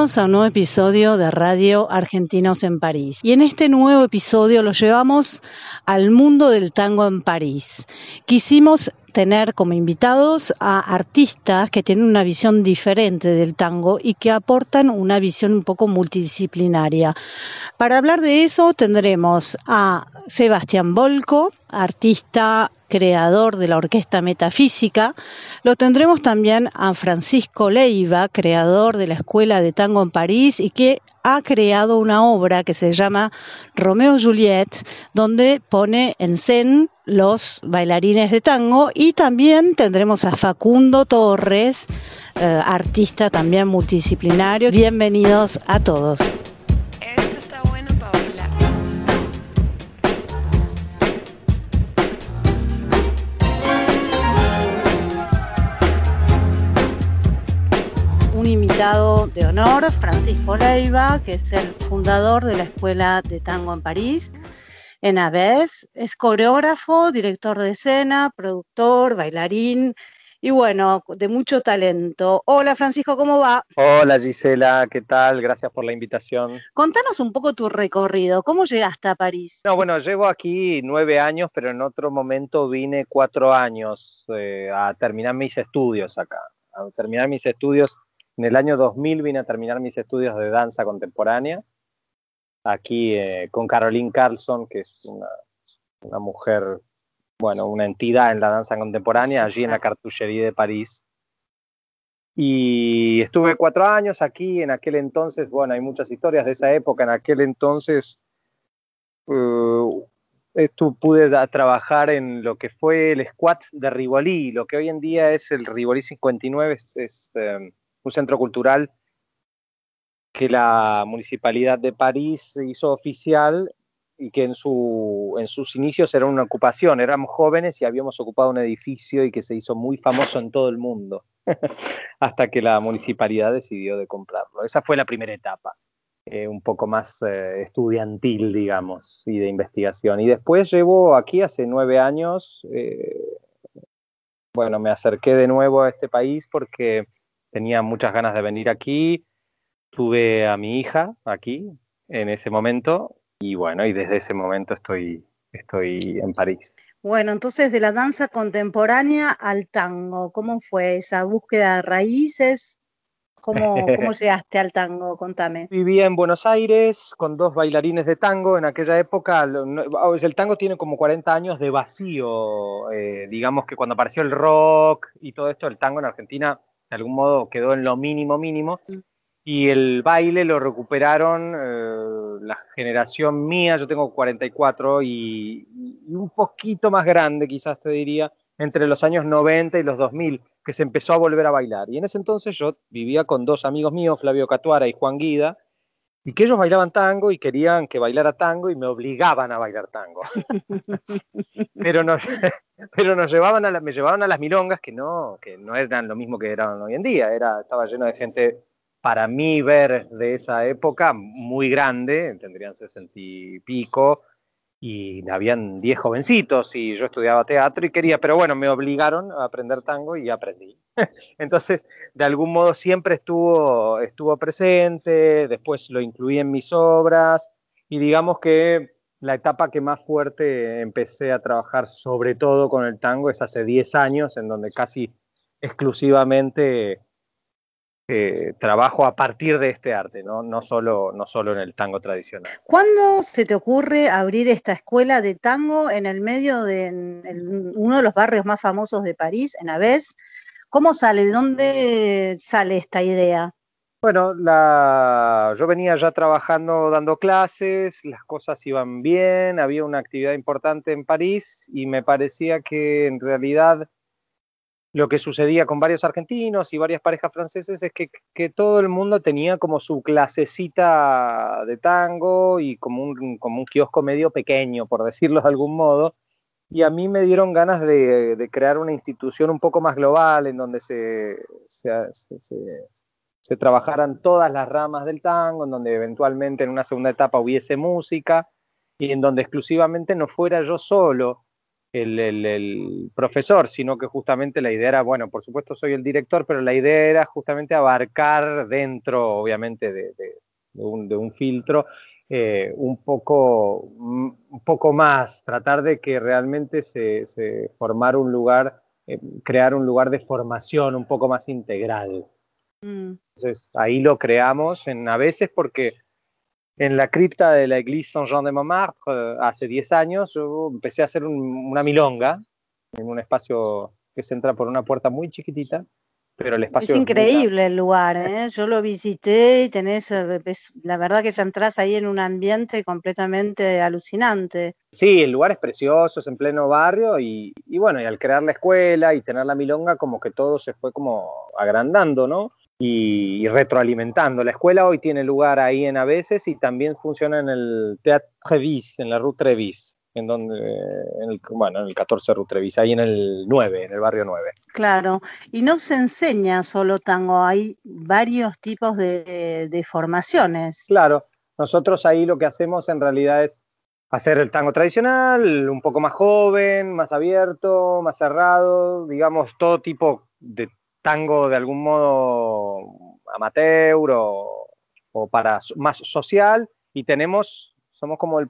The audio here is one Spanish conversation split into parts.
A un nuevo episodio de Radio Argentinos en París. Y en este nuevo episodio lo llevamos al mundo del tango en París. Quisimos tener como invitados a artistas que tienen una visión diferente del tango y que aportan una visión un poco multidisciplinaria. Para hablar de eso tendremos a Sebastián Volco, artista creador de la Orquesta Metafísica. Lo tendremos también a Francisco Leiva, creador de la Escuela de Tango en París y que ha creado una obra que se llama Romeo y Juliet, donde pone en scène los bailarines de tango y también tendremos a Facundo Torres, eh, artista también multidisciplinario. Bienvenidos a todos. Invitado de honor, Francisco Leiva, que es el fundador de la Escuela de Tango en París, en Aves. Es coreógrafo, director de escena, productor, bailarín y bueno, de mucho talento. Hola Francisco, ¿cómo va? Hola Gisela, ¿qué tal? Gracias por la invitación. Contanos un poco tu recorrido, ¿cómo llegaste a París? No, bueno, llevo aquí nueve años, pero en otro momento vine cuatro años eh, a terminar mis estudios acá. A terminar mis estudios, en el año 2000 vine a terminar mis estudios de danza contemporánea, aquí eh, con Caroline Carlson, que es una, mujer, bueno, una entidad en la danza contemporánea, allí en la Cartullería de París. Y estuve cuatro años aquí, en aquel entonces, bueno, hay muchas historias de esa época, en aquel entonces uh, pude trabajar en lo que fue el squat de Rivoli, lo que hoy en día es el Rivoli 59, es, es, eh, un centro cultural que la Municipalidad de París hizo oficial y que en, su, en sus inicios era una ocupación, éramos jóvenes y habíamos ocupado un edificio y que se hizo muy famoso en todo el mundo, hasta que la municipalidad decidió de comprarlo. Esa fue la primera etapa, eh, un poco más eh, estudiantil, digamos, y de investigación. Y después llevo aquí hace nueve años, eh, bueno, me acerqué de nuevo a este país porque tenía muchas ganas de venir aquí, tuve a mi hija aquí en ese momento y bueno, y desde ese momento estoy, estoy en París. Bueno, entonces de la danza contemporánea al tango, ¿cómo fue esa búsqueda de raíces? ¿Cómo, cómo llegaste al tango? Contame. Vivía en Buenos Aires con dos bailarines de tango. En aquella época, oh, el tango tiene como 40 años de vacío. eh, digamos que cuando apareció el rock y todo esto, el tango en Argentina de algún modo quedó en lo mínimo mínimo. Mm. Y el baile lo recuperaron eh, la generación mía, yo tengo 44 y, y un poquito más grande, quizás te diría, entre los años 90 y los 2000, que se empezó a volver a bailar. Y en ese entonces yo vivía con dos amigos míos, Flavio Catuara y Juan Guida, y que ellos bailaban tango y querían que bailara tango y me obligaban a bailar tango. pero nos, pero nos llevaban a la- me llevaban a las milongas que no, que no eran lo mismo que eran hoy en día, era, estaba lleno de gente para mí ver de esa época muy grande, tendrían sesenta y pico, y habían 10 jovencitos y yo estudiaba teatro y quería, pero bueno, me obligaron a aprender tango y aprendí. Entonces, de algún modo siempre estuvo, estuvo presente, después lo incluí en mis obras y digamos que la etapa que más fuerte empecé a trabajar sobre todo con el tango es hace 10 años, en donde casi exclusivamente eh, trabajo a partir de este arte, ¿no? No, solo, no solo en el tango tradicional. ¿Cuándo se te ocurre abrir esta escuela de tango en el medio de en uno de los barrios más famosos de París, en Aves? ¿Cómo sale? ¿De dónde sale esta idea? Bueno, la... yo venía ya trabajando, dando clases, las cosas iban bien, había una actividad importante en París y me parecía que en realidad lo que sucedía con varios argentinos y varias parejas franceses es que, todo el mundo tenía como su clasecita de tango y como un, como un kiosco medio pequeño, por decirlo de algún modo. Y a mí me dieron ganas de, crear una institución un poco más global en donde se trabajaran todas las ramas del tango, en donde eventualmente en una segunda etapa hubiese música y en donde exclusivamente no fuera yo solo el, el- el profesor, sino que justamente la idea era, bueno, por supuesto soy el director, pero la idea era justamente abarcar dentro, obviamente, de, de- de un, de un filtro eh, un, poco, un poco más, tratar de que realmente se, se formara un lugar, eh, crear un lugar de formación un poco más integral. Mm, Entonces ahí lo creamos en, a veces porque en la cripta de la Église Saint-Jean de Montmartre eh, hace 10 años yo empecé a hacer un- una milonga en un espacio que se entra por una puerta muy chiquitita, pero el Es espacio muy increíble el lugar, ¿eh? Yo lo visité y tenés, eh, es- la verdad que ya entras ahí en un ambiente completamente alucinante. Sí, el lugar es precioso, es en pleno barrio y, y bueno, y al crear la escuela y tener la milonga, como que todo se fue como agrandando, ¿no? Y, retroalimentando. La escuela hoy tiene lugar ahí en Aveses y también funciona en el Teatre Trevis, en la Rue Trevis, en donde, en el, bueno, en el 14 Rue Trevis, ahí en el 9, en el barrio 9. Claro, y no se enseña solo tango, hay varios tipos de, de formaciones. Claro, nosotros ahí lo que hacemos en realidad es hacer el tango tradicional, un poco más joven, más abierto, más cerrado, digamos, todo tipo de tango de algún modo amateur o, o para más social y tenemos, somos como el,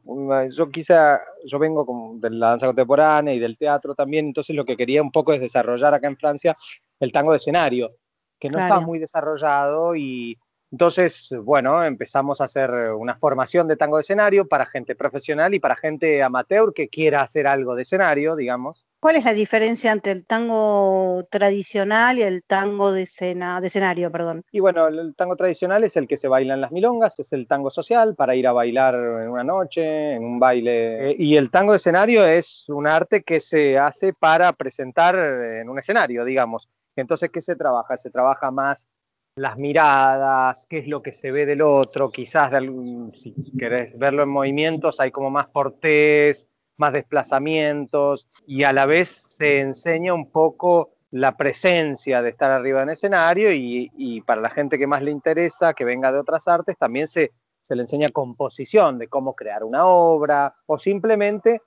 yo quizá, yo vengo como de la danza contemporánea y del teatro también, entonces lo que quería un poco es desarrollar acá en Francia el tango de escenario, que no Claro. está muy desarrollado y entonces, bueno, empezamos a hacer una formación de tango de escenario para gente profesional y para gente amateur que quiera hacer algo de escenario, digamos. ¿Cuál es la diferencia entre el tango tradicional y el tango de escena, de escenario, perdón? Y bueno, el tango tradicional es el que se baila en las milongas, es el tango social para ir a bailar en una noche, en un baile. Eh, y el tango de escenario es un arte que se hace para presentar en un escenario, digamos. Entonces, ¿qué se trabaja? Se trabaja más las miradas, qué es lo que se ve del otro, quizás de algún- si querés verlo en movimientos, hay como más portés, más desplazamientos, y a la vez se enseña un poco la presencia de estar arriba en escenario y, para la gente que más le interesa, que venga de otras artes, también se, se le enseña composición de cómo crear una obra o simplemente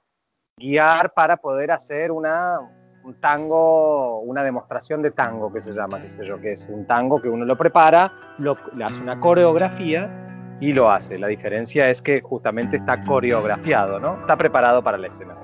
guiar para poder hacer una, un tango, una demostración de tango que se llama, qué sé yo, que es un tango que uno lo prepara, lo, le hace una coreografía y lo hace. La diferencia es que justamente está coreografiado, ¿no? Está preparado para la escena.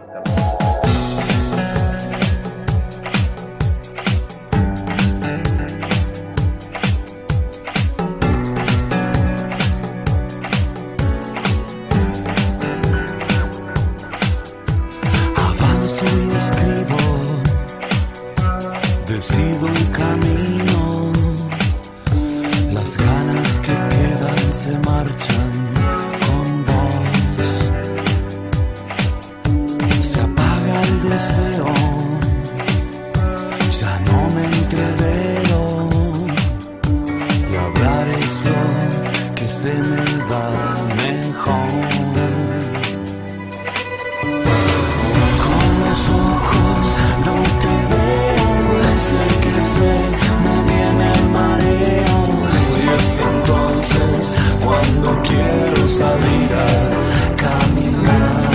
Se me da mejor. Con los ojos no te veo, sé que se me viene el mareo y es entonces cuando quiero salir a caminar.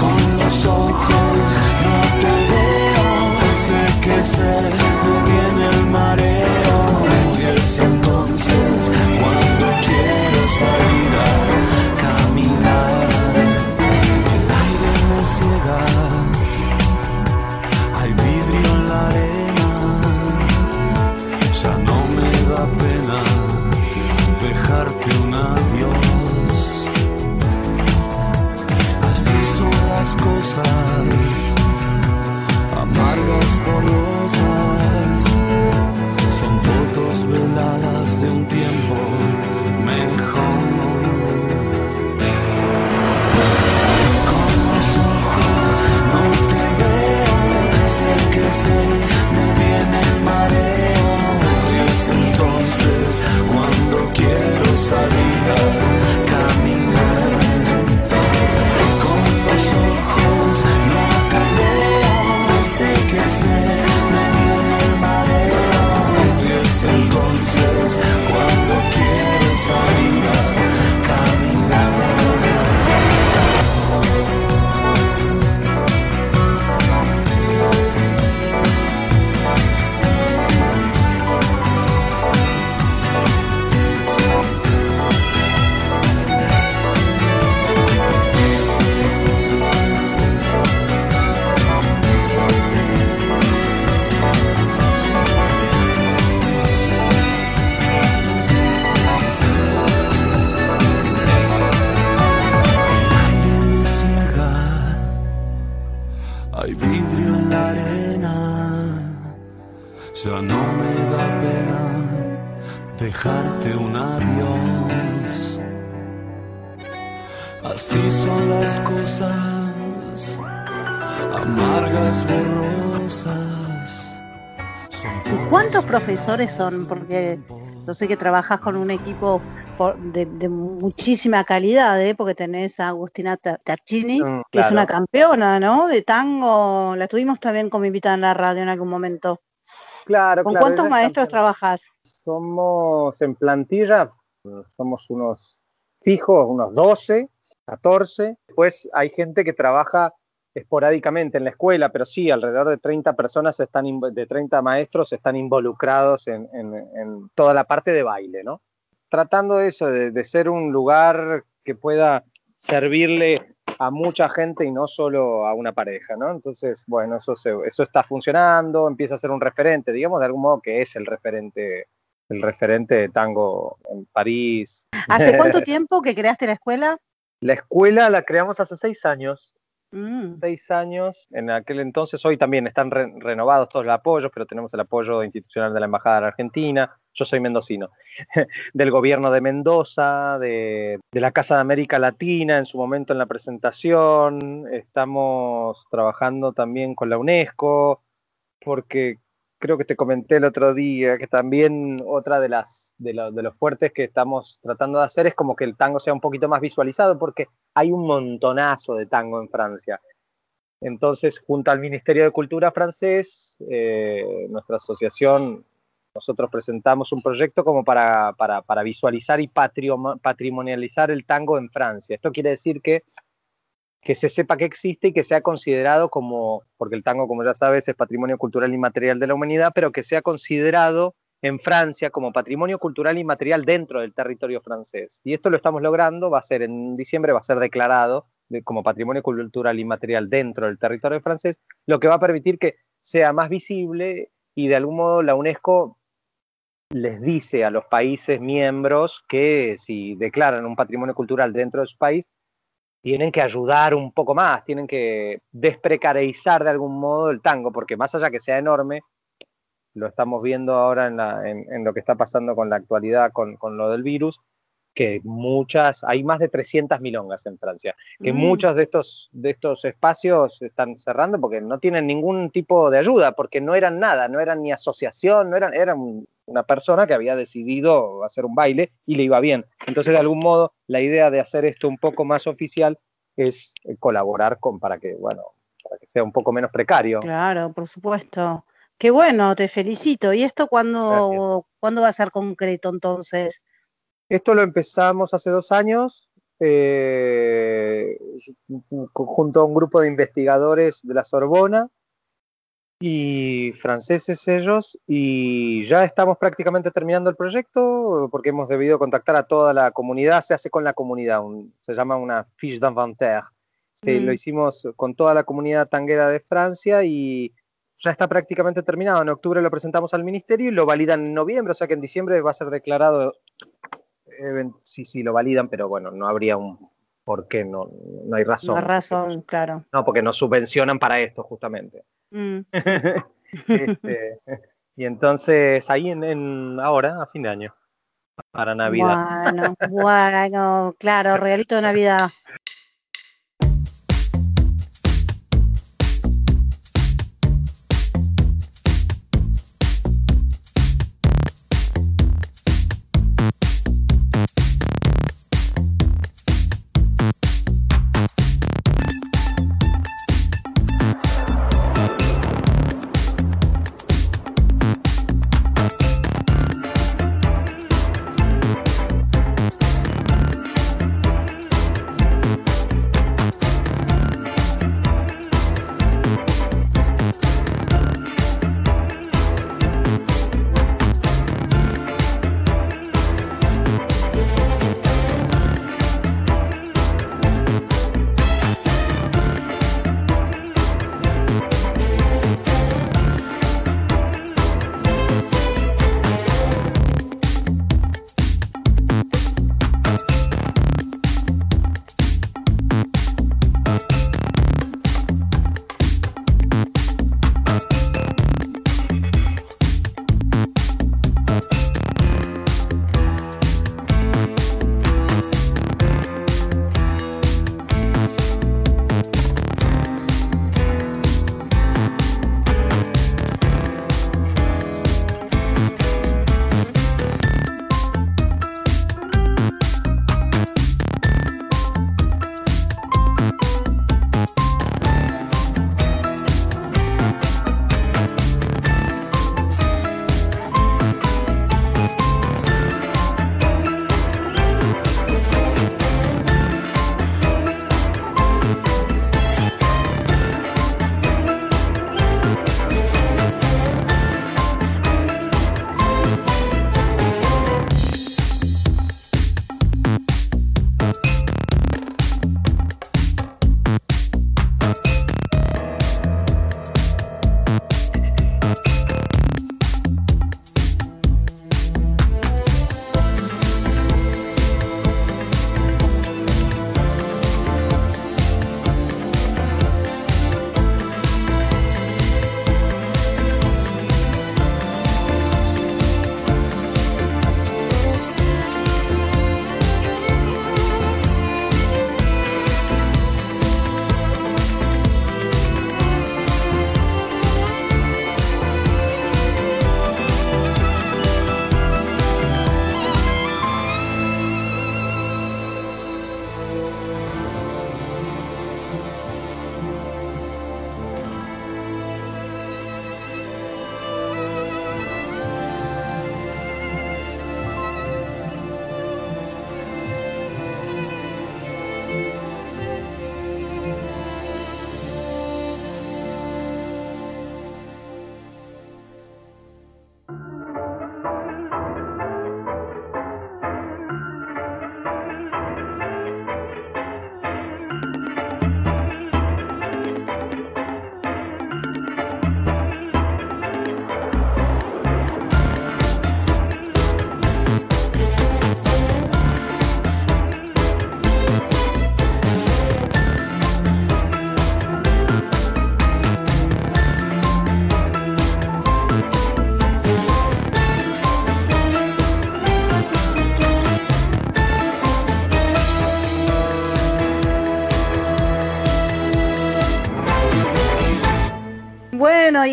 Con los ojos no te veo, sé que se veladas de un tiempo. Cuántos profesores son? Porque yo sé que trabajas con un equipo de, de muchísima calidad, ¿eh? porque tenés a Agustina Tarchini, Mm, que es una campeona, ¿no? De tango. La tuvimos también como invitada en la radio en algún momento. Claro, ¿Con claro, cuántos maestros trabajas? Somos en plantilla, somos unos fijos, unos 12, 14. Después hay gente que trabaja esporádicamente en la escuela, pero sí, alrededor de 30 personas están, de 30 maestros están involucrados en, en- en toda la parte de baile, ¿no? Tratando eso, de, de ser un lugar que pueda servirle a mucha gente y no solo a una pareja, ¿no? Entonces, bueno, eso, se- eso está funcionando, empieza a ser un referente, digamos de algún modo que es el referente, el referente de tango en París. ¿Hace cuánto tiempo que creaste la escuela? La escuela la creamos hace seis años, Mm, seis años. En aquel entonces, hoy también están re- renovados todos los apoyos, pero tenemos el apoyo institucional de la Embajada de la Argentina. Yo soy mendocino, del gobierno de Mendoza, de, de la Casa de América Latina en su momento en la presentación. Estamos trabajando también con la UNESCO, porque creo que te comenté el otro día que también otra de las de, lo- de los fuertes que estamos tratando de hacer es como que el tango sea un poquito más visualizado, porque hay un montonazo de tango en Francia. Entonces, junto al Ministerio de Cultura francés, eh, nuestra asociación, nosotros presentamos un proyecto como para, para, para visualizar y patrimonializar el tango en Francia. Esto quiere decir que, que se sepa que existe y que sea considerado como, porque el tango, como ya sabes, es patrimonio cultural inmaterial de la humanidad, pero que sea considerado en Francia como patrimonio cultural inmaterial dentro del territorio francés. Y esto lo estamos logrando, va a ser en diciembre, va a ser declarado de- como patrimonio cultural inmaterial dentro del territorio francés, lo que va a permitir que sea más visible y de algún modo la UNESCO les dice a los países miembros que si declaran un patrimonio cultural dentro de su país, tienen que ayudar un poco más, tienen que desprecarizar de algún modo el tango, porque más allá que sea enorme, lo estamos viendo ahora en, la- en- en lo que está pasando con la actualidad, con, con lo del virus, que muchas, hay más de 300 milongas en Francia, que mm. muchos de estos, de estos espacios están cerrando porque no tienen ningún tipo de ayuda, porque no eran nada, no eran ni asociación, no eran, eran una persona que había decidido hacer un baile y le iba bien. Entonces, de algún modo, la idea de hacer esto un poco más oficial es eh, colaborar con, para que, bueno, para que sea un poco menos precario. Claro, por supuesto. Qué bueno, te felicito. ¿Y esto cuándo, cuándo va a ser concreto entonces? Esto lo empezamos hace dos años eh, junto a un grupo de investigadores de la Sorbona y franceses ellos y ya estamos prácticamente terminando el proyecto porque hemos debido contactar a toda la comunidad, se hace con la comunidad, un- se llama una fiche d'inventaire. Sí, Mm. Lo hicimos con toda la comunidad tanguera de Francia y ya está prácticamente terminado. En octubre lo presentamos al ministerio y lo validan en noviembre, o sea que en diciembre va a ser declarado even- sí, sí, lo validan, pero bueno, no habría un por qué, no, no hay razón. La razón, claro. No, porque nos subvencionan para esto, justamente. Mm. Este, y entonces, ahí en, en- ahora, a fin de año, para Navidad. Bueno, bueno, claro, regalito de Navidad.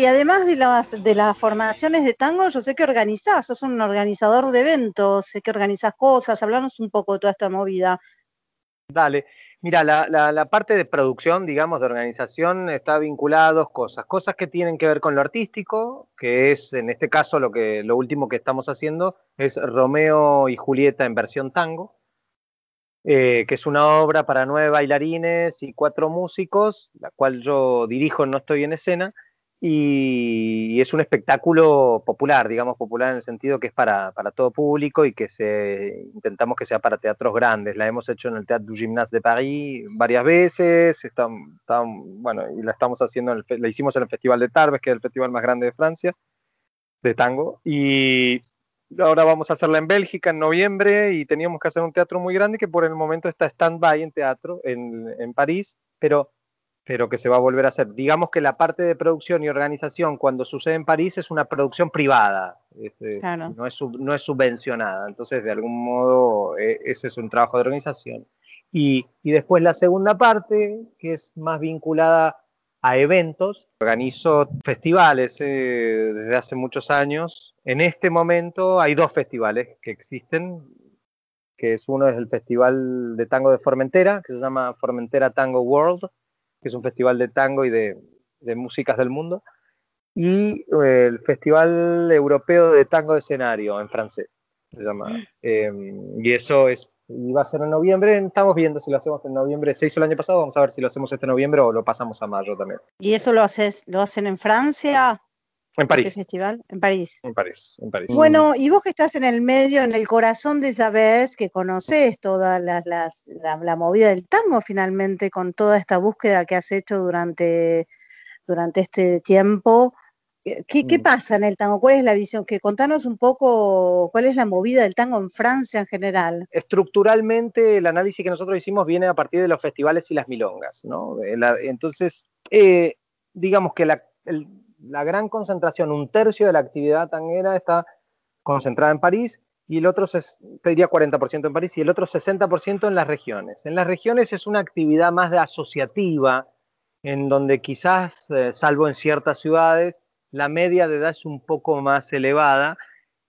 además de las, formaciones de tango, yo sé que organizás, sos un organizador de eventos, sé que organizás cosas, hablarnos un poco de toda esta movida. Dale. Mira, la, parte de producción, digamos, de organización, está vinculada a dos cosas. Cosas que tienen que ver con lo artístico, que es, en este caso, lo, que, lo último que estamos haciendo, es Romeo y Julieta en versión tango, eh, que es una obra para nueve bailarines y cuatro músicos, la cual yo dirijo, no estoy en escena, y, es un espectáculo popular, digamos popular en el sentido que es para, para, todo público y que se, intentamos que sea para teatros grandes. La hemos hecho en el Théâtre du Gymnase de París varias veces, está, bueno, y la estamos haciendo, en el, la hicimos en el Festival de Tarbes, que es el festival más grande de Francia, de tango, y ahora vamos a hacerla en Bélgica en noviembre y teníamos que hacer un teatro muy grande que por el momento está stand-by en teatro en, en París, pero pero que se va a volver a hacer. Digamos que la parte de producción y organización cuando sucede en París es una producción privada, es, claro. no, es, no, es, subvencionada, entonces de algún modo eh, ese es un trabajo de organización. Y, y, después la segunda parte, que es más vinculada a eventos, organizo festivales eh, desde hace muchos años. En este momento hay dos festivales que existen, que es uno es el Festival de Tango de Formentera, que se llama Formentera Tango World, que es un festival de tango y de, de músicas del mundo, y eh, el Festival Europeo de Tango de Escenario en francés, se llama. Eh, y eso es, iba a ser en noviembre, estamos viendo si lo hacemos en noviembre, se hizo el año pasado, vamos a ver si lo hacemos este noviembre o lo pasamos a mayo también. ¿Y eso lo, haces, lo hacen en Francia? En París. festival? En París. En París, en París. Bueno, y vos que estás en el medio, en el corazón de vez que conoces toda las, las, la, la, movida del tango finalmente, con toda esta búsqueda que has hecho durante, durante este tiempo, ¿qué, ¿qué, pasa en el tango? ¿Cuál es la visión? Que contanos un poco cuál es la movida del tango en Francia en general. Estructuralmente, el análisis que nosotros hicimos viene a partir de los festivales y las milongas, ¿no? Entonces, eh, digamos que la, el, la gran concentración, un tercio de la actividad tanguera está concentrada en París y el otro, te diría 40% en París y el otro 60% en las regiones. En las regiones es una actividad más de asociativa, en donde quizás, eh, salvo en ciertas ciudades, la media de edad es un poco más elevada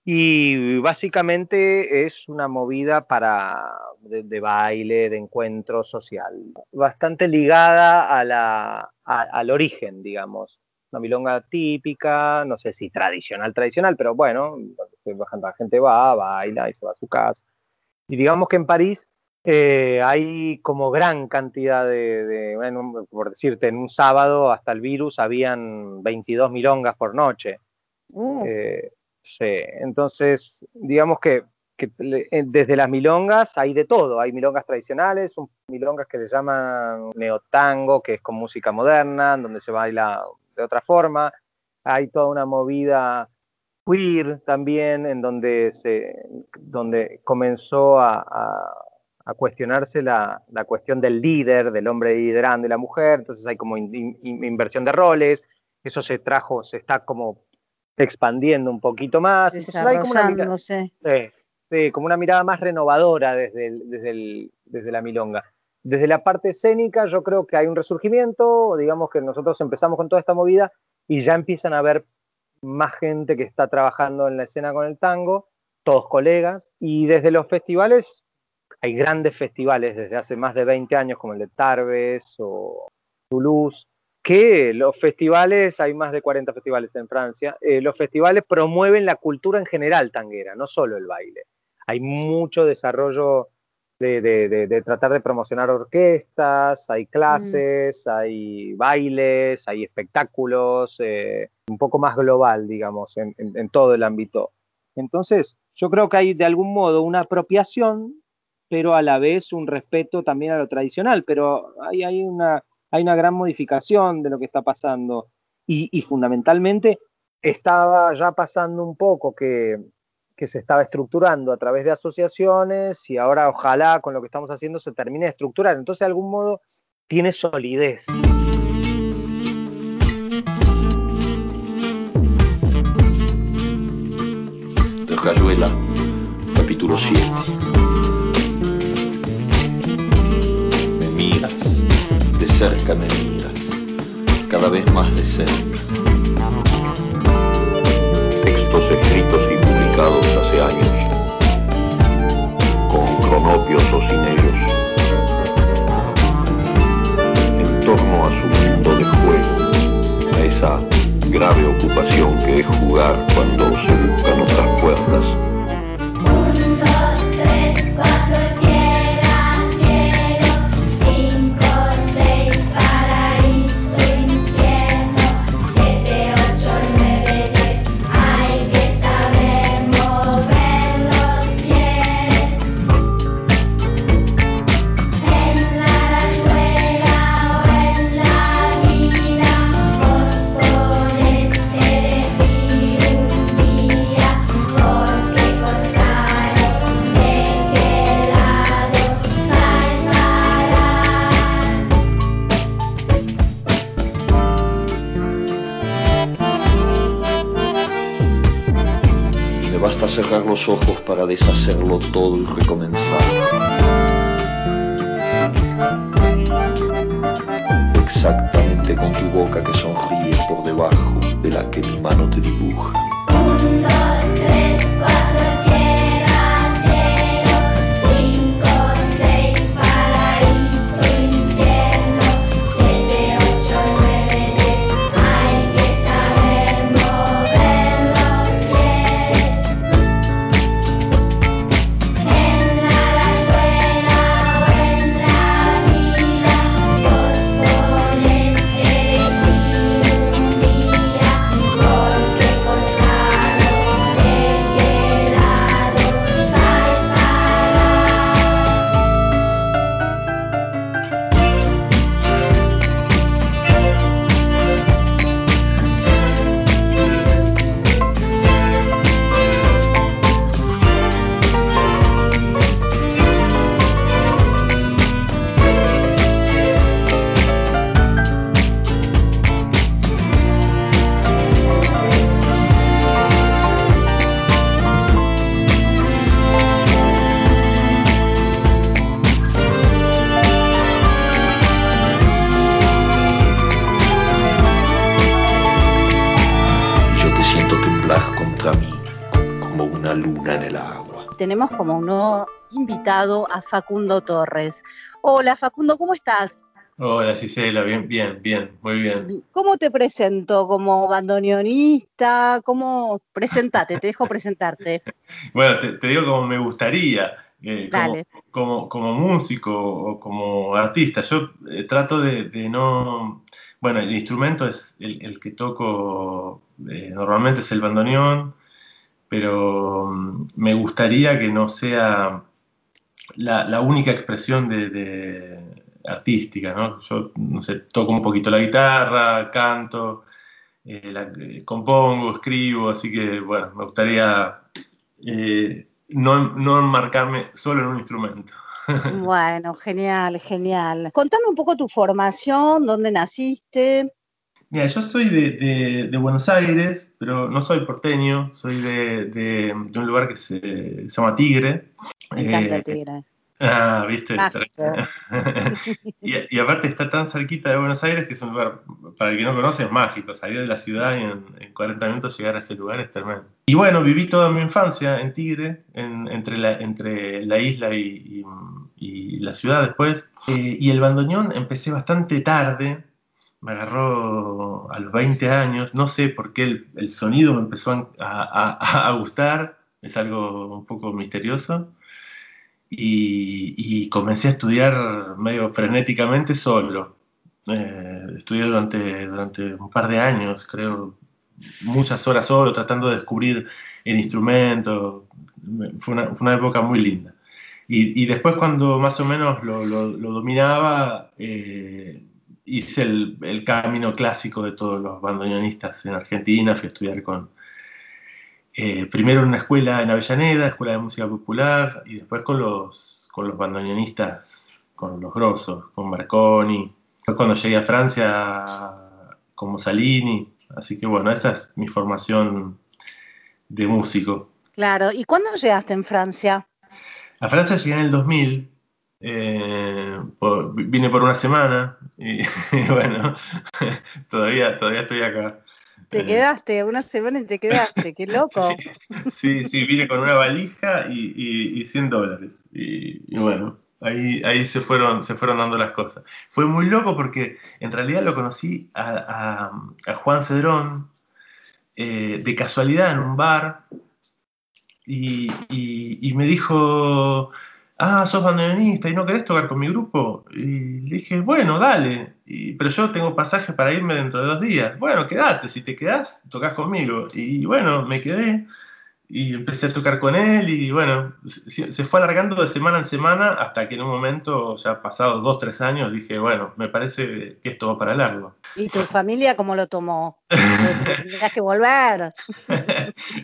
y básicamente es una movida para de, baile, de encuentro social, bastante ligada a la, al origen, digamos una milonga típica, no sé si tradicional, tradicional, pero bueno, la gente va, baila y se va a su casa. Y digamos que en París eh, hay como gran cantidad de, de bueno, por decirte, en un sábado hasta el virus habían 22 milongas por noche. Uh. Eh, sí, entonces, digamos que, que, desde las milongas hay de todo, hay milongas tradicionales, son milongas que se llaman neotango, que es con música moderna, donde se baila de otra forma. Hay toda una movida queer también, en donde, se, donde comenzó a, a, a cuestionarse la, la, cuestión del líder, del hombre liderando y la mujer, entonces hay como in, in, inversión de roles, eso se trajo, se está como expandiendo un poquito más. Hay como una mirada, sí, sí, como una mirada más renovadora desde, el, desde, el, desde la milonga. Desde la parte escénica yo creo que hay un resurgimiento, digamos que nosotros empezamos con toda esta movida y ya empiezan a haber más gente que está trabajando en la escena con el tango, todos colegas, y desde los festivales, hay grandes festivales desde hace más de 20 años como el de Tarbes o Toulouse, que los festivales, hay más de 40 festivales en Francia, eh, los festivales promueven la cultura en general tanguera, no solo el baile. Hay mucho desarrollo de, de, de, tratar de promocionar orquestas, hay clases, mm. hay bailes, hay espectáculos, eh, un poco más global, digamos, en, en, en, todo el ámbito. Entonces, yo creo que hay de algún modo una apropiación, pero a la vez un respeto también a lo tradicional, pero hay, hay, una, hay una gran modificación de lo que está pasando y, y fundamentalmente estaba ya pasando un poco que que se estaba estructurando a través de asociaciones y ahora ojalá con lo que estamos haciendo se termine de estructurar. Entonces, de algún modo, tiene solidez. De capítulo 7. Me miras, de cerca me miras, cada vez más de cerca textos escritos y hace años, con cronopios o sin ellos, en torno a su mundo de juego, a esa grave ocupación que es jugar cuando se buscan otras puertas. Cerrar los ojos para deshacerlo todo y recomenzar. Exactamente con tu boca que sonríe por debajo de la que mi mano te dibuja. Dos, tres, Tenemos como un nuevo invitado a Facundo Torres. Hola Facundo, ¿cómo estás? Hola Cisela, bien, bien, bien, muy bien. ¿Cómo te presento? ¿Como bandoneonista? ¿Cómo? Presentate, te dejo presentarte. Bueno, te, te digo como me gustaría, eh, como, como, como músico o como artista. Yo eh, trato de, de no... Bueno, el instrumento es el, el que toco, eh, normalmente es el bandoneón, pero mm, me gustaría que no sea la, única expresión de, artística, ¿no? Yo, toco un poquito la guitarra, canto, eh, eh, compongo, escribo, así que, bueno, me gustaría eh, no, no enmarcarme solo en un instrumento. Bueno, genial, genial. Contame un poco tu formación, dónde naciste. Mira, yo soy de, de- de Buenos Aires, pero no soy porteño, soy de, de- un lugar que se, se llama Tigre. Me encanta Eh, Tigre. Ah, viste. Y, y aparte está tan cerquita de Buenos Aires que es un lugar, para el que no conoce, es mágico. Salir de la ciudad y en, en 40 minutos llegar a ese lugar es tremendo. Y bueno, viví toda mi infancia en Tigre, en- entre, la, entre la isla y, y- y la ciudad después. Eh, y el bandoneón empecé bastante tarde, me agarró a los 20 años, no sé por qué el, el sonido me empezó a, a- a gustar, es algo un poco misterioso y, y comencé a estudiar medio frenéticamente solo. Eh, estudié durante, durante un par de años, creo, muchas horas solo, tratando de descubrir el instrumento. Me- Fue una, fue una época muy linda. Y, y después cuando más o menos lo, lo- lo dominaba, eh, hice el, el camino clásico de todos los bandoneonistas en Argentina, fui a estudiar con, eh, primero en una escuela en Avellaneda, Escuela de Música Popular, y después con los, con los bandoneonistas, con los grosos, con Marconi. Fue cuando llegué a Francia con Mussolini, así que bueno, esa es mi formación de músico. Claro. ¿Y cuándo llegaste en Francia? A Francia llegué en el 2000, eh, por- vine por una semana y, bueno, todavía, todavía estoy acá. Te quedaste una semana y te quedaste, qué loco. Sí, sí, vine con una valija y, y, y 100 dólares. Y, y bueno, ahí, ahí se, fueron, se fueron dando las cosas. Fue muy loco porque en realidad lo conocí a, a- a Juan Cedrón eh, de casualidad en un bar y me dijo, ah, sos bandoneonista y no querés tocar con mi grupo. Y le dije, bueno, dale, Y- pero yo tengo pasaje para irme dentro de dos días. Bueno, quédate, si te quedás, tocas conmigo. Y bueno, me quedé y empecé a tocar con él y bueno, se, se fue alargando de semana en semana hasta que en un momento, ya pasados dos, tres años, dije, bueno, me parece que esto va para largo. ¿Y tu familia cómo lo tomó? Tendrás que volver.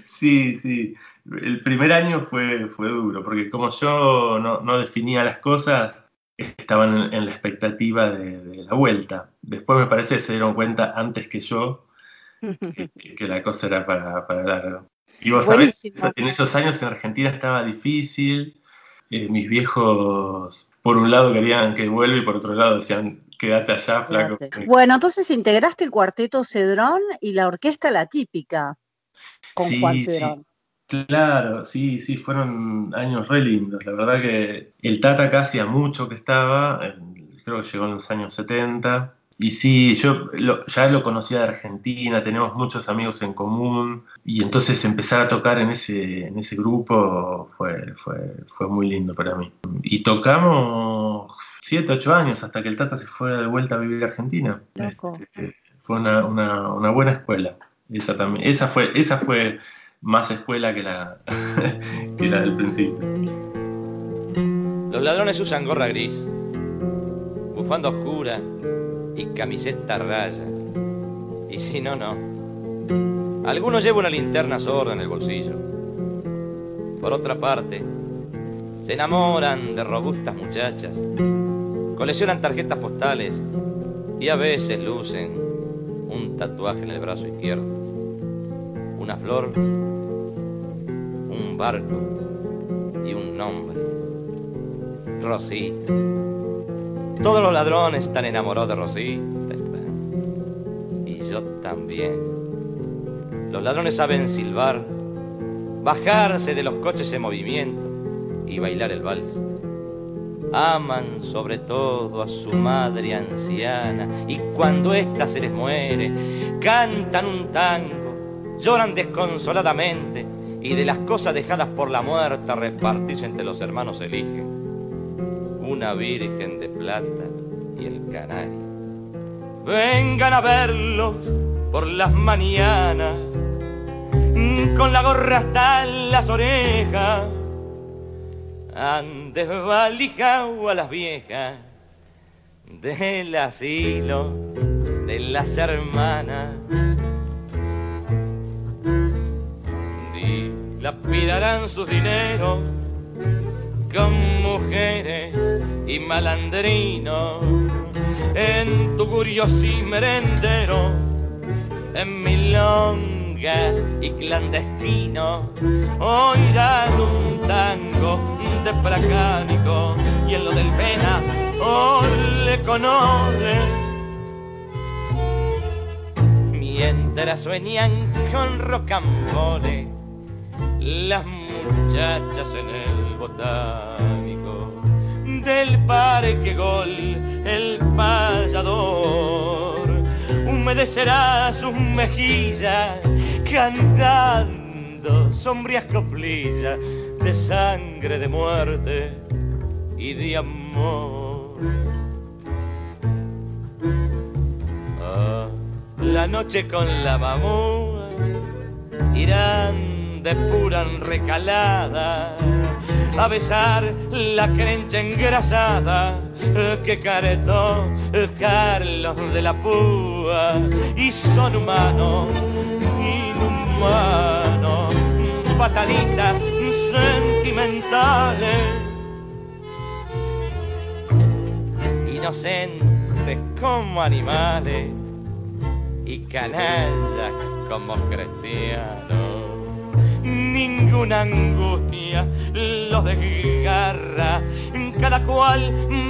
Sí, sí. El primer año fue, fue duro, porque como yo no, no definía las cosas, estaban en, en la expectativa de, de la vuelta. Después me parece que se dieron cuenta antes que yo que, que la cosa era para, para largo. Y vos sabés, en esos años en Argentina estaba difícil. eh, mis viejos, por un lado querían que vuelva y por otro lado decían, quédate allá, flaco. Bueno, entonces integraste el cuarteto Cedrón y la orquesta La Típica con Sí, Juan sí. Cedrón. Claro, sí, sí, fueron años re lindos. La verdad que el Tata acá hacía mucho que estaba, creo que llegó en los años 70. Y sí, yo lo- ya lo conocía de Argentina, tenemos muchos amigos en común. Y entonces empezar a tocar en ese, en ese grupo fue, fue, fue muy lindo para mí. Y tocamos siete, ocho años hasta que el Tata se fue de vuelta a vivir a Argentina. Este, fue una, una- una buena escuela. Esa también, esa fue, esa fue más escuela que la, que la del principio. Los ladrones usan gorra gris, bufanda oscura y camiseta raya. Y si no, no. Algunos llevan una linterna sorda en el bolsillo. Por otra parte, se enamoran de robustas muchachas, coleccionan tarjetas postales y a veces lucen un tatuaje en el brazo izquierdo. Una flor, un barco y un nombre. Rosita. Todos los ladrones están enamorados de Rosita. Y yo también. Los ladrones saben silbar, bajarse de los coches en movimiento y bailar el vals. Aman sobre todo a su madre anciana y cuando ésta se les muere, cantan un tango, lloran desconsoladamente y de las cosas dejadas por la muerte a repartirse entre los hermanos eligen una virgen de plata y el canario. Vengan a verlos por las mañanas, con la gorra hasta las orejas, han desvalijado a las viejas del asilo de las hermanas. Dilapidarán sus dineros con mujeres y malandrinos en tugurios y merenderos, en milongas y clandestinos, oirán un tango de placánico y en lo del pena o le conoce. Mientras sueñan con rocambole las muchachas en el botánico del parque gol el payador. Humedecerá sus mejillas cantando sombrías coplillas de sangre de muerte y de amor. Ah, la noche con la mamúa irán de pura recalada a besar la crencha engrasada que caretó Carlos de la Púa. Y son humanos, inhumanos, pataditas sentimentales, inocentes como animales y canallas como cristianos ninguna angustia los desgarra, cada cual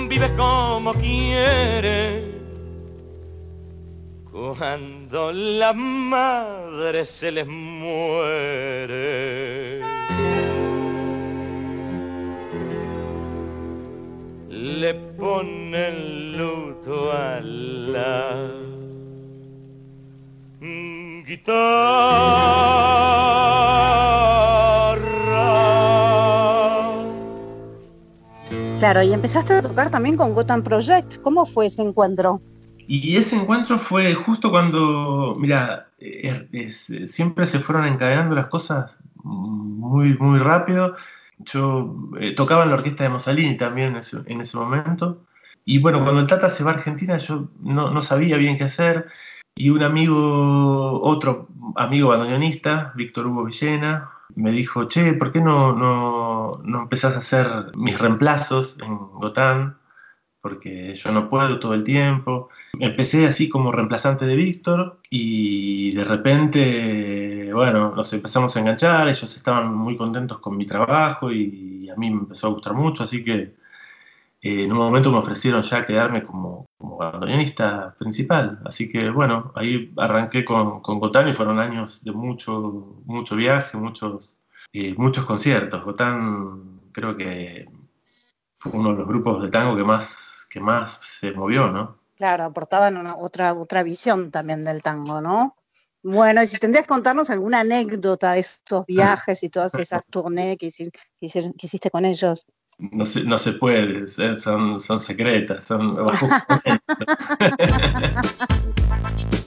vive como quiere, cuando la madre se les muere. Le ponen luto a la guitarra. Claro, y empezaste a tocar también con Gotham Project. ¿Cómo fue ese encuentro? Y ese encuentro fue justo cuando, mira, eh, es- es- siempre se fueron encadenando las cosas muy, muy rápido. Yo eh, tocaba en la orquesta de Mussolini también en ese, en ese momento. Y bueno, cuando el Tata se va a Argentina, yo no, no sabía bien qué hacer. Y un amigo, otro amigo bandoneonista, Víctor Hugo Villena, me dijo, che, ¿por qué no, no, no empezás a hacer mis reemplazos en Gotán? Porque yo no puedo todo el tiempo. Empecé así como reemplazante de Víctor y de repente, bueno, nos empezamos a enganchar, ellos estaban muy contentos con mi trabajo y a mí me empezó a gustar mucho, así que eh, en un momento me ofrecieron ya quedarme como, como bandoneonista principal. Así que bueno, ahí arranqué con, con Gotán y fueron años de mucho, mucho viaje, muchos, eh, muchos conciertos. Gotán creo que fue uno de los grupos de tango que más, que más se movió, ¿no? Claro, aportaban una, otra, otra visión también del tango, ¿no? Bueno, y si tendrías que contarnos alguna anécdota de esos viajes y todas esas tournées que, hiciste con ellos. No se, no se puede, eh, son, son secretas, son bajo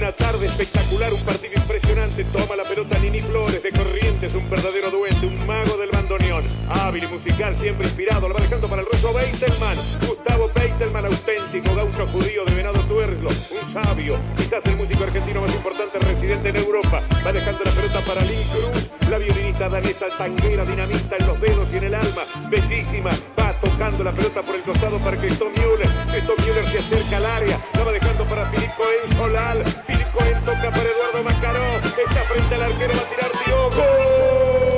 Una tarde espectacular, un partido impresionante. Toma la pelota Nini Flores de Corrientes, un verdadero duende, un mago del bandoneón. Hábil y musical, siempre inspirado. Lo va dejando para el ruso Beitelman. Gustavo Beitelman, auténtico gaucho judío de Venado Tuerlo. Un sabio, quizás el músico argentino más importante residente en Europa. Va dejando la pelota para Lynn Cruz, la violinista danesa tanguera, dinamita en los dedos y en el alma. Bellísima, tocando la pelota por el costado para Cristo Müller. Cristo Müller se acerca al área, la va dejando para Filipo En Solal. Filipo En toca para Eduardo Macaró. Está frente al arquero, va a tirar Diogo.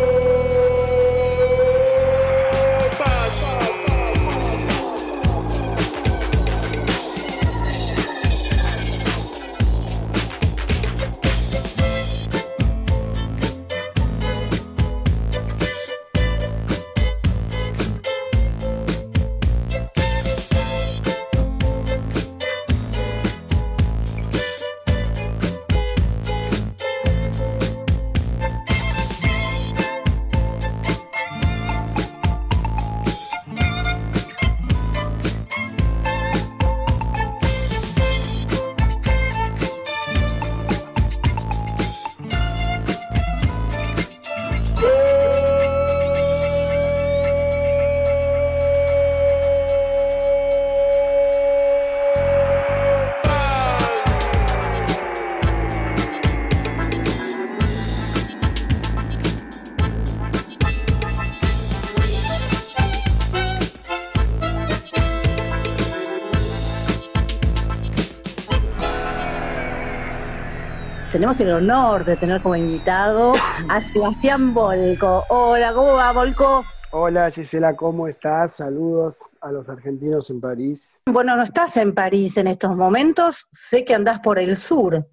Tenemos el honor de tener como invitado a Sebastián Volco. Hola, ¿cómo va, Volco? Hola Gisela, ¿cómo estás? Saludos a los argentinos en París. Bueno, no estás en París en estos momentos, sé que andás por el sur.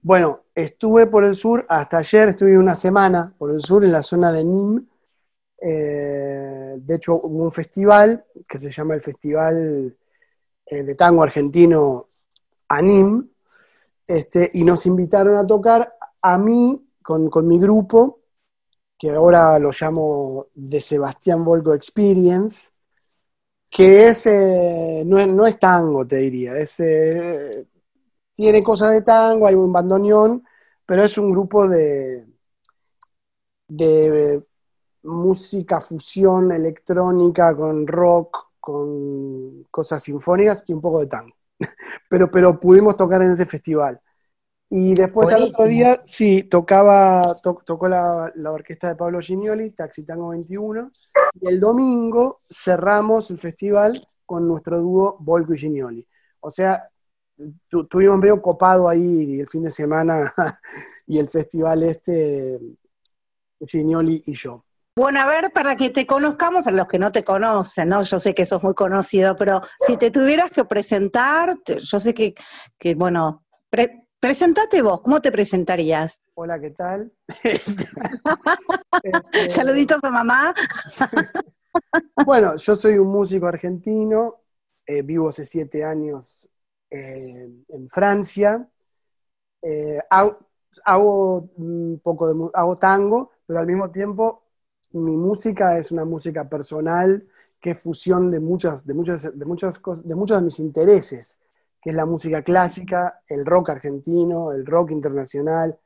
Bueno, estuve por el sur, hasta ayer estuve una semana por el sur, en la zona de Nîmes. Eh, de hecho, hubo un festival que se llama el Festival eh, de Tango Argentino ANIM, este, y nos invitaron a tocar a mí con, con mi grupo, que ahora lo llamo de Sebastián Volco Experience, que es, eh, no, es no es tango, te diría, es, eh, tiene cosas de tango, hay un bandoneón, pero es un grupo de, de música fusión electrónica con rock, con cosas sinfónicas y un poco de tango. Pero, pero pudimos tocar en ese festival. Y después al otro Buenísimo. día, sí, tocaba, to- tocó la, la orquesta de Pablo Gignoli, Taxi Tango 21, y el domingo cerramos el festival con nuestro dúo Volco y Gignoli. O sea, tu- tuvimos medio copado ahí el fin de semana y el festival este, Gignoli y yo. Bueno, a ver, para que te conozcamos, para los que no te conocen, ¿no? Yo sé que sos muy conocido, pero si te tuvieras que presentar, yo sé que, que bueno, pre- presentate vos, ¿cómo te presentarías? Hola, ¿qué tal? Este, Saluditos a mamá. Bueno, yo soy un músico argentino, eh, vivo hace siete años eh, en Francia, eh, hago, hago un poco de hago tango, pero al mismo tiempo mi música es una música personal que es fusión de muchas, de muchas, de muchas cosas, de muchos de mis intereses, que es la música clásica, el rock argentino, el rock internacional,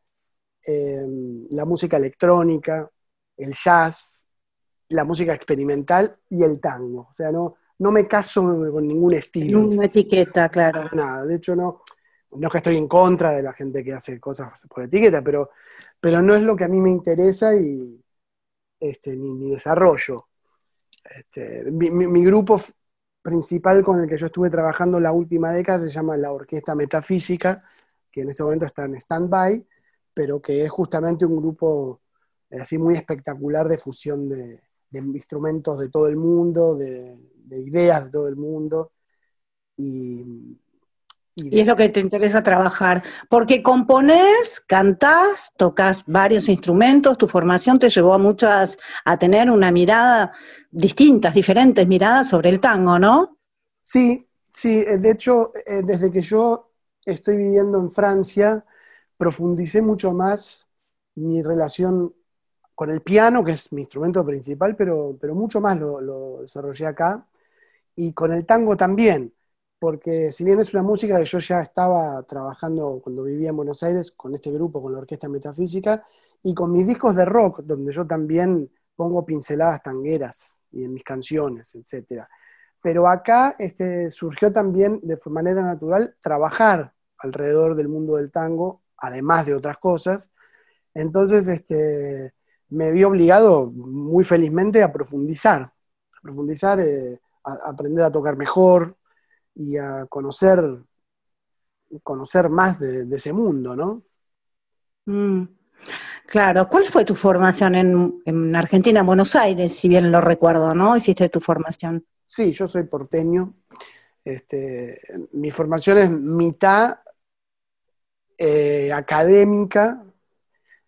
eh, la música electrónica, el jazz, la música experimental y el tango. O sea, no, no me caso con ningún estilo. una etiqueta, claro. Nada. De hecho, no, no es que estoy en contra de la gente que hace cosas por etiqueta, pero, pero no es lo que a mí me interesa y este, ni, desarrollo. Este, mi, grupo principal con el que yo estuve trabajando la última década se llama la Orquesta Metafísica, que en este momento está en stand-by, pero que es justamente un grupo eh, así muy espectacular de fusión de, de instrumentos de todo el mundo, de, de ideas de todo el mundo. Y, Y es lo que te interesa trabajar, porque componés, cantás, tocas varios instrumentos, tu formación te llevó a muchas, a tener una mirada, distintas, diferentes miradas sobre el tango, ¿no? Sí, sí, eh, de hecho, eh, desde que yo estoy viviendo en Francia, profundicé mucho más mi relación con el piano, que es mi instrumento principal, pero, pero mucho más lo, lo desarrollé acá, y con el tango también, porque si bien es una música que yo ya estaba trabajando cuando vivía en Buenos Aires con este grupo, con la Orquesta Metafísica, y con mis discos de rock, donde yo también pongo pinceladas tangueras y en mis canciones, etcétera. Pero acá este, surgió también de manera natural trabajar alrededor del mundo del tango, además de otras cosas. Entonces este, me vi obligado muy felizmente a profundizar, a profundizar, eh, a aprender a tocar mejor y a conocer, conocer más de, de ese mundo, ¿no? Mm, Claro, ¿cuál fue tu formación en, en Argentina, en Buenos Aires, si bien lo recuerdo, ¿no? Hiciste tu formación. Sí, yo soy porteño. Este, mi formación es mitad eh, académica,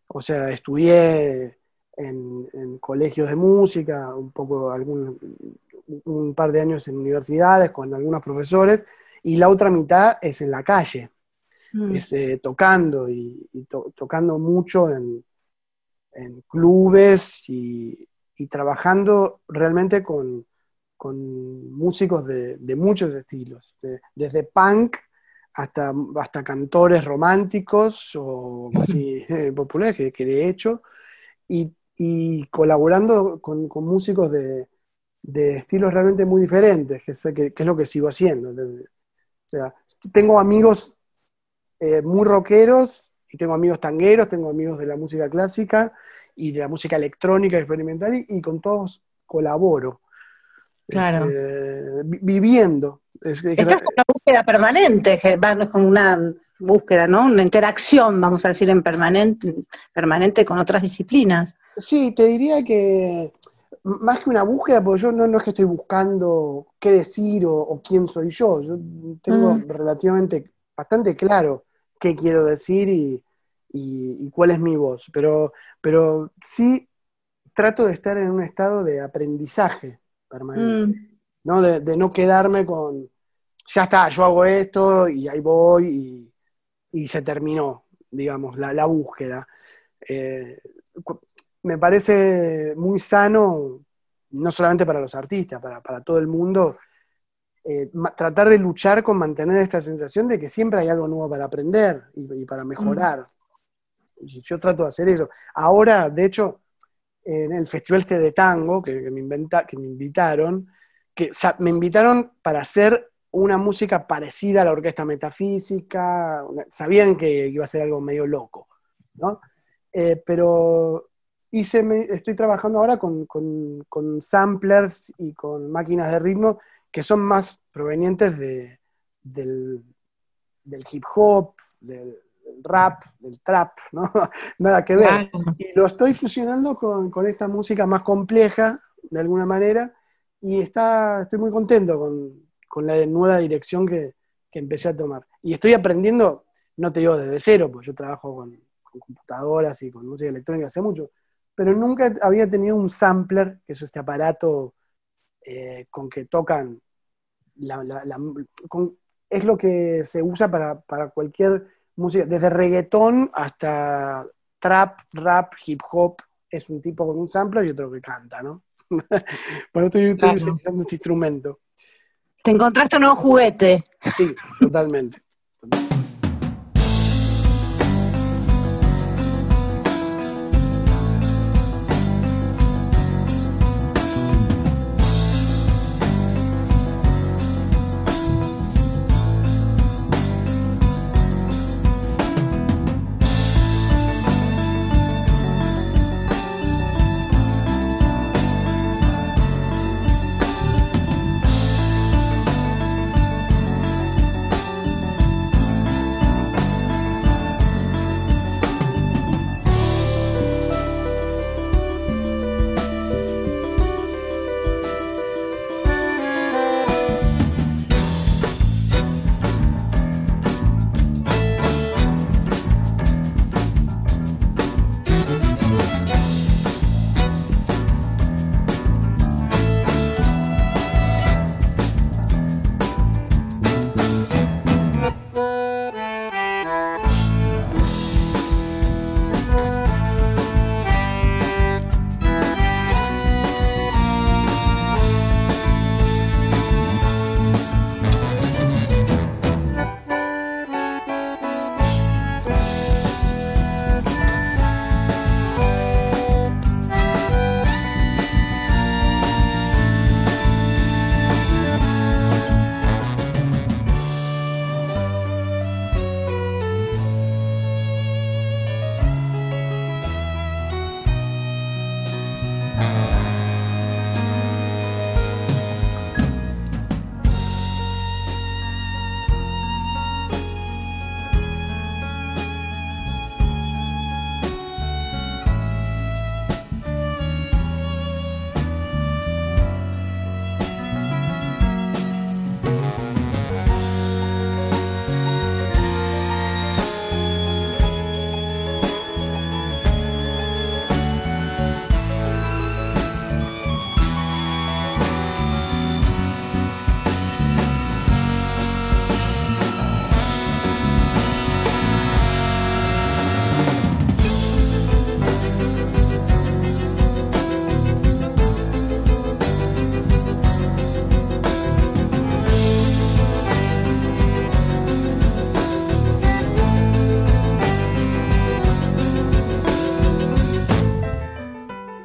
o sea, estudié en, en colegios de música, un poco, algún, un par de años en universidades con algunos profesores, y la otra mitad es en la calle, Mm. es, eh, tocando y, y to- tocando mucho en, en clubes y, y trabajando realmente con, con músicos de, de muchos estilos, de- desde punk hasta, hasta cantores románticos o así eh, populares que, que he hecho, y, y colaborando con, con músicos de, de estilos realmente muy diferentes, que, sé que, que es lo que sigo haciendo. O sea, tengo amigos eh, muy rockeros y tengo amigos tangueros, tengo amigos de la música clásica y de la música electrónica experimental y, y con todos colaboro. Claro. Este, vi- viviendo. Es Estás con una búsqueda permanente, es como una búsqueda, ¿no? Una interacción, vamos a decir, en permanente, permanente con otras disciplinas. Sí, te diría que más que una búsqueda, porque yo no, no es que estoy buscando qué decir o, o quién soy yo. Yo tengo Mm. relativamente, bastante claro qué quiero decir y, y- y cuál es mi voz. Pero, pero sí trato de estar en un estado de aprendizaje permanente. Mm. ¿no? De, de no quedarme con, ya está, yo hago esto y ahí voy y, y se terminó, digamos, la, la búsqueda. Eh, me parece muy sano, no solamente para los artistas, para, para todo el mundo, eh, tratar de luchar con mantener esta sensación de que siempre hay algo nuevo para aprender y, y para mejorar. Y yo trato de hacer eso. Ahora, de hecho, en el festival este de tango que, que me, inventa- que me invitaron, que me invitaron para hacer una música parecida a la orquesta metafísica, sabían que iba a ser algo medio loco, ¿no? Eh, pero hice, me- estoy trabajando ahora con, con- con samplers y con máquinas de ritmo que son más provenientes de- del, del hip hop, del, del rap, del trap, ¿no? Nada que ver. Y lo estoy fusionando con, con esta música más compleja, de alguna manera, y está, estoy muy contento con, con la nueva dirección que, que empecé a tomar. Y estoy aprendiendo, no te digo desde cero, porque yo trabajo con, con computadoras y con música electrónica hace mucho, pero nunca había tenido un sampler, que es este aparato eh, con que tocan, la- la- la- con- es lo que se usa para, para cualquier música, desde reggaetón hasta trap, rap, hip hop, es un tipo con un sampler y otro que canta, ¿no? Por eso estoy, estoy Claro. utilizando este instrumento. Te encontraste un nuevo juguete. Sí, totalmente.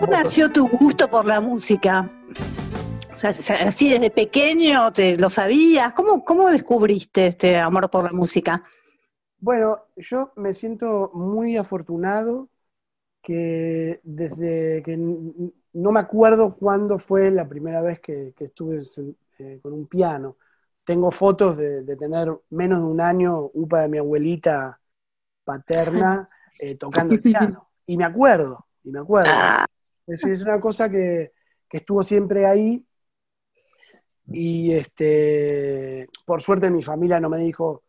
¿Cómo nació tu gusto por la música? O sea, así desde pequeño te lo sabías. ¿Cómo, cómo descubriste este amor por la música? Bueno, yo me siento muy afortunado que desde que no me acuerdo cuándo fue la primera vez que, que estuve eh, con un piano. Tengo fotos de, de tener menos de un año upa de mi abuelita paterna eh, tocando el piano. Y me acuerdo, y me acuerdo. Es, es una cosa que, estuvo siempre ahí. Y este, por suerte mi familia no me dijo,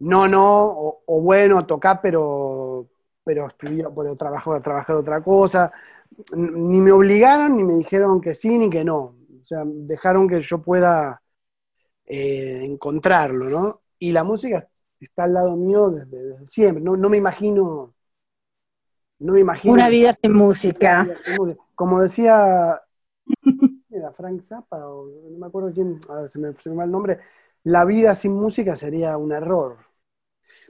no, no, o, bueno, toca, pero, pero estudió, pero trabajo, trabajé otra cosa. Ni me obligaron, ni me dijeron que sí, ni que no. O sea, dejaron que yo pueda eh, encontrarlo, ¿no? Y la música está al lado mío desde, desde siempre. No, no me imagino. No me imagino. Una vida sin música. Como decía era Frank Zappa, o no me acuerdo quién, a ver, se me, se me va el nombre. La vida sin música sería un error.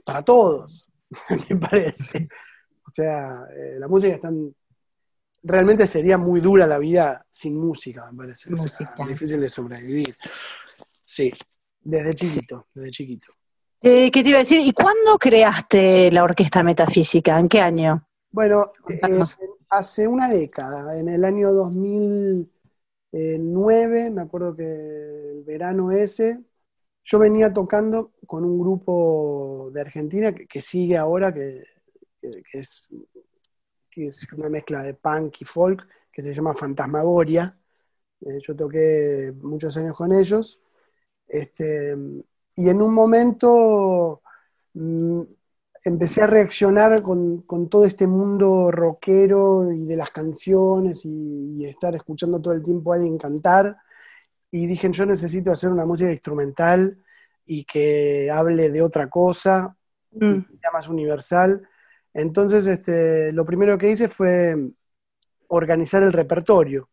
Para todos, me parece. O sea, eh, la música es tan. Realmente sería muy dura la vida sin música, me parece. O sea, difícil de sobrevivir. Sí, desde chiquito, desde chiquito. Eh, ¿Qué te iba a decir? ¿Y cuándo creaste la Orquesta Metafísica? ¿En qué año? Bueno, eh, hace una década, en el año 2009, me acuerdo que el verano ese, yo venía tocando con un grupo de Argentina que, que sigue ahora, que, que- que es, que es una mezcla de punk y folk, que se llama Fantasmagoria. Eh, yo toqué muchos años con ellos. Este, y en un momento mm, empecé a reaccionar con, con todo este mundo rockero y de las canciones y, y estar escuchando todo el tiempo a alguien cantar. Y dije, yo necesito hacer una música instrumental y que hable de otra cosa, Mm. más universal. Entonces, este, lo primero que hice fue organizar el repertorio.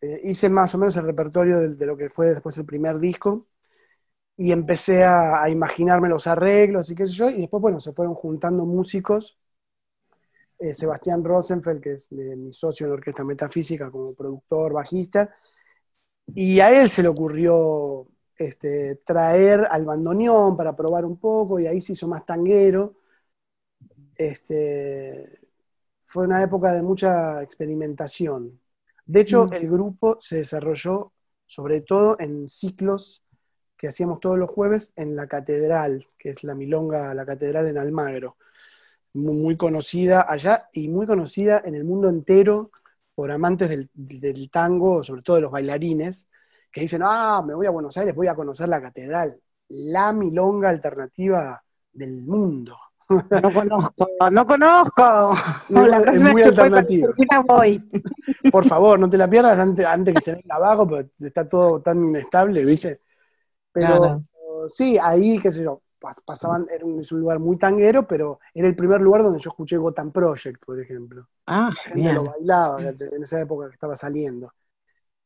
Eh, hice más o menos el repertorio de, de lo que fue después el primer disco y empecé a, a imaginarme los arreglos y qué sé yo, y después, bueno, se fueron juntando músicos. Eh, Sebastián Rosenfeld, que es mi socio en la Orquesta Metafísica como productor, bajista, y a él se le ocurrió este, traer al bandoneón para probar un poco, y ahí se hizo más tanguero. Este, fue una época de mucha experimentación. De hecho, Mm. el grupo se desarrolló sobre todo en ciclos que hacíamos todos los jueves en la catedral, que es la Milonga, la catedral en Almagro, muy, muy conocida allá y muy conocida en el mundo entero por amantes del, del tango, sobre todo de los bailarines, que dicen, ah, me voy a Buenos Aires, voy a conocer la catedral, la Milonga alternativa del mundo. No conozco, no conozco. No, la es muy que voy. Por favor, no te la pierdas antes, antes que se venga abajo, porque está todo tan inestable, ¿viste? Pero Claro. sí, ahí, qué sé yo, pas- pasaban, era un, es un lugar muy tanguero, pero era el primer lugar donde yo escuché Gotham Project, por ejemplo. Ah, La gente lo bailaba en esa época que estaba saliendo.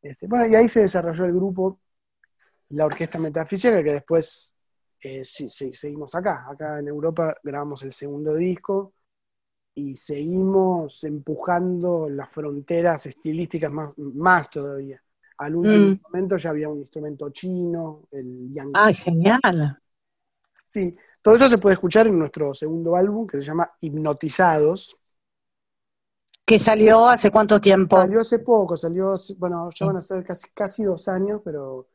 Este, bueno, y ahí se desarrolló el grupo, la Orquesta Metafísica, que después eh, sí, sí, seguimos acá. Acá en Europa grabamos el segundo disco y seguimos empujando las fronteras estilísticas más, más todavía. Al último Mm. momento ya había un instrumento chino, el yang. Ay, genial. Sí, todo eso se puede escuchar en nuestro segundo álbum que se llama Hipnotizados. ¿Que salió hace cuánto tiempo? Salió hace poco, salió, bueno, ya van a ser casi, casi dos años, pero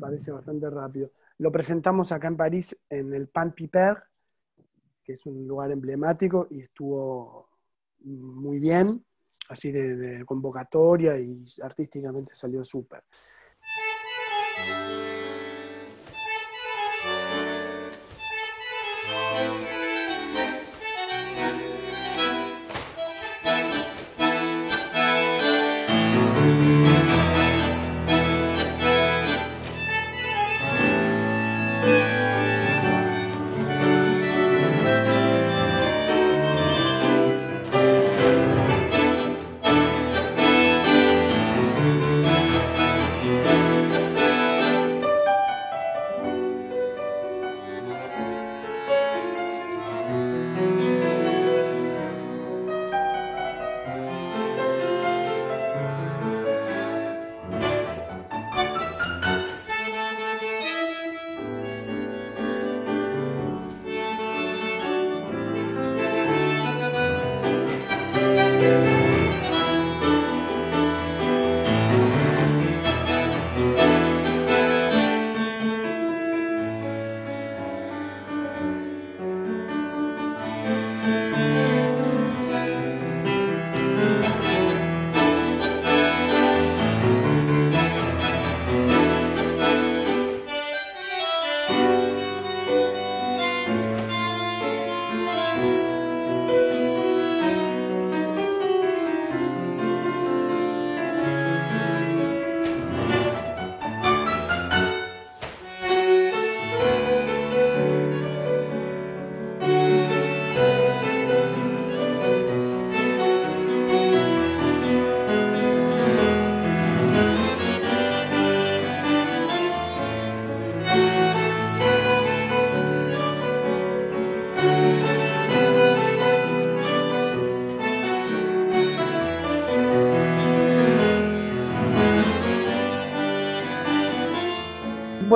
parece bastante rápido. Lo presentamos acá en París en el Pan Piper, que es un lugar emblemático y estuvo muy bien, así de, de convocatoria y artísticamente salió súper.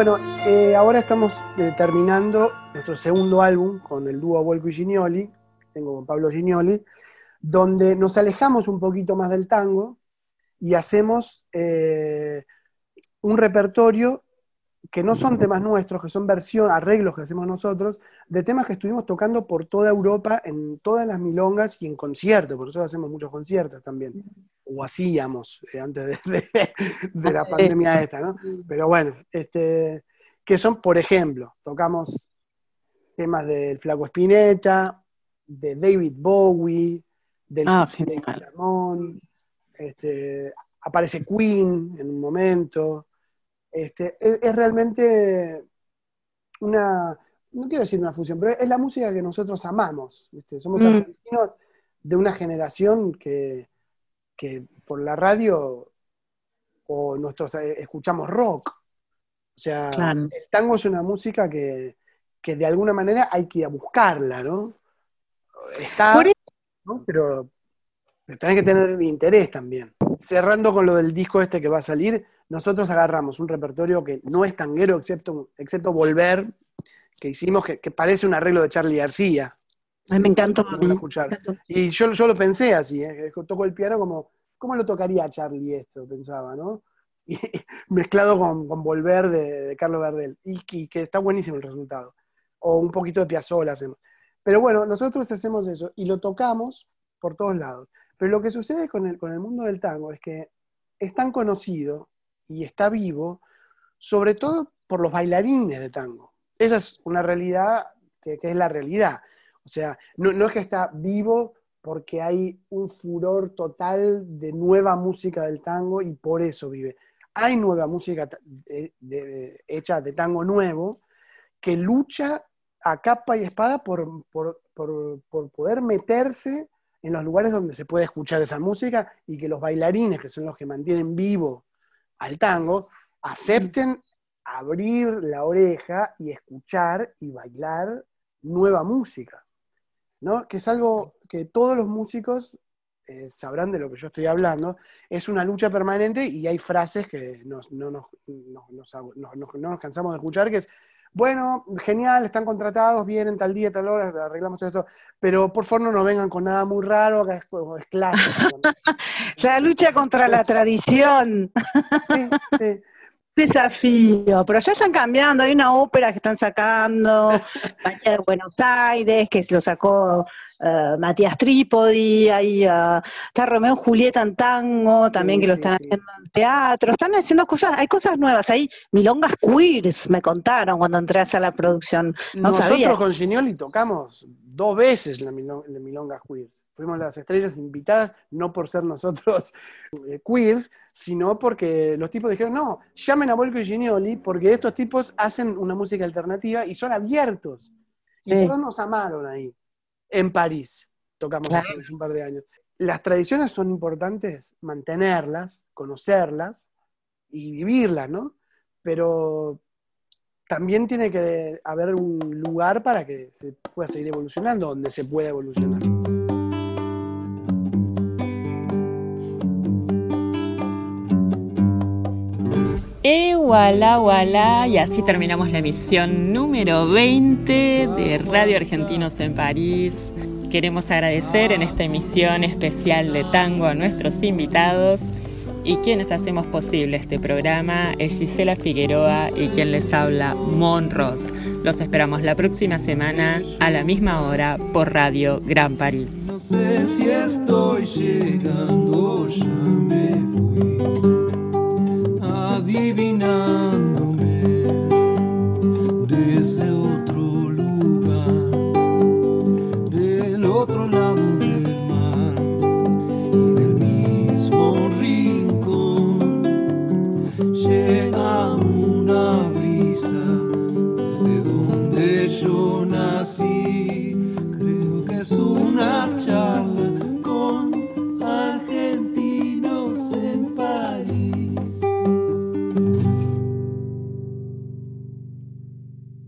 Bueno, eh, ahora estamos eh, terminando nuestro segundo álbum con el dúo Volco y Gignoli, tengo con Pablo Gignoli, donde nos alejamos un poquito más del tango y hacemos eh, un repertorio que no son temas nuestros, que son versión, arreglos que hacemos nosotros, de temas que estuvimos tocando por toda Europa, en todas las milongas y en conciertos, por eso hacemos muchos conciertos también, o hacíamos eh, antes de, de- de la pandemia esta, ¿no? Pero bueno, este, que son, por ejemplo, tocamos temas del Flaco Spinetta, de David Bowie, del Ah, de. Ramón, este, aparece Queen en un momento. Este, es, es realmente una, no quiero decir una fusión, pero es la música que nosotros amamos. ¿viste? Somos Mm. argentinos de una generación que, que por la radio o nosotros eh, escuchamos rock. O sea, Claro. el tango es una música que, que de alguna manera hay que ir a buscarla, ¿no? Está, pero tenés que tener interés también. Cerrando con lo del disco este que va a salir, nosotros agarramos un repertorio que no es tanguero, excepto, excepto Volver, que hicimos, que, que parece un arreglo de Charlie García. Me encantó. Lo van a escuchar. Y yo, yo lo pensé así, ¿eh? toco el piano como, ¿cómo lo tocaría Charlie esto? Pensaba, ¿no? Y, mezclado con, con Volver de, de Carlos Gardel. Y, que- que está buenísimo el resultado. O un poquito de Piazzolla hacemos. Pero bueno, nosotros hacemos eso y lo tocamos por todos lados. Pero lo que sucede con el, con el mundo del tango es que es tan conocido y está vivo, sobre todo por los bailarines de tango. Esa es una realidad que, que es la realidad. Sea, no, es que está vivo porque hay un furor total de nueva música del tango y por eso vive. Hay nueva música hecha de tango nuevo que lucha a capa y espada por- por poder meterse en los lugares donde se puede escuchar esa música y que los bailarines, que son los que mantienen vivo al tango, acepten abrir la oreja y escuchar y bailar nueva música. ¿No? Que es algo que todos los músicos eh, sabrán de lo que yo estoy hablando. Es una lucha permanente y hay frases que nos- no, nos, no- no- no- no nos cansamos de escuchar, que es, bueno, genial, están contratados, vienen tal día, tal hora, arreglamos todo esto, pero por favor no nos vengan con nada muy raro, acá es, es clásico. La lucha contra la tradición. Sí, sí. Desafío, pero ya están cambiando, hay una ópera que están sacando, María de Buenos Aires, que lo sacó eh, Matías Trípodi, hay, eh, está Romeo Julieta en tango, también Sí, que lo sí, están sí. haciendo en teatro, están haciendo cosas, hay cosas nuevas, hay milongas queers, me contaron cuando entré a hacer la producción, no Nosotros sabía. con Gignoli tocamos dos veces la, milon- la Milonga Queer. Fuimos las estrellas invitadas, no por ser nosotros eh, queers, sino porque los tipos dijeron, no, llamen a Volco y Gignoli, porque estos tipos hacen una música alternativa y son abiertos. Y Sí. todos nos amaron ahí, en París. Tocamos Claro. hace un par de años. Las tradiciones son importantes, mantenerlas, conocerlas y vivirlas, ¿no? Pero también tiene que haber un lugar para que se pueda seguir evolucionando, donde se pueda evolucionar. E voilà, voilà, y así terminamos la emisión número 20 de Radio Argentinos en París. Queremos agradecer en esta emisión especial de tango a nuestros invitados y quienes hacemos posible este programa es Gisela Figueroa y quien les habla, Mon Ross. Los esperamos la próxima semana a la misma hora por Radio Gran París. No sé si estoy llegando, ya me fui divina.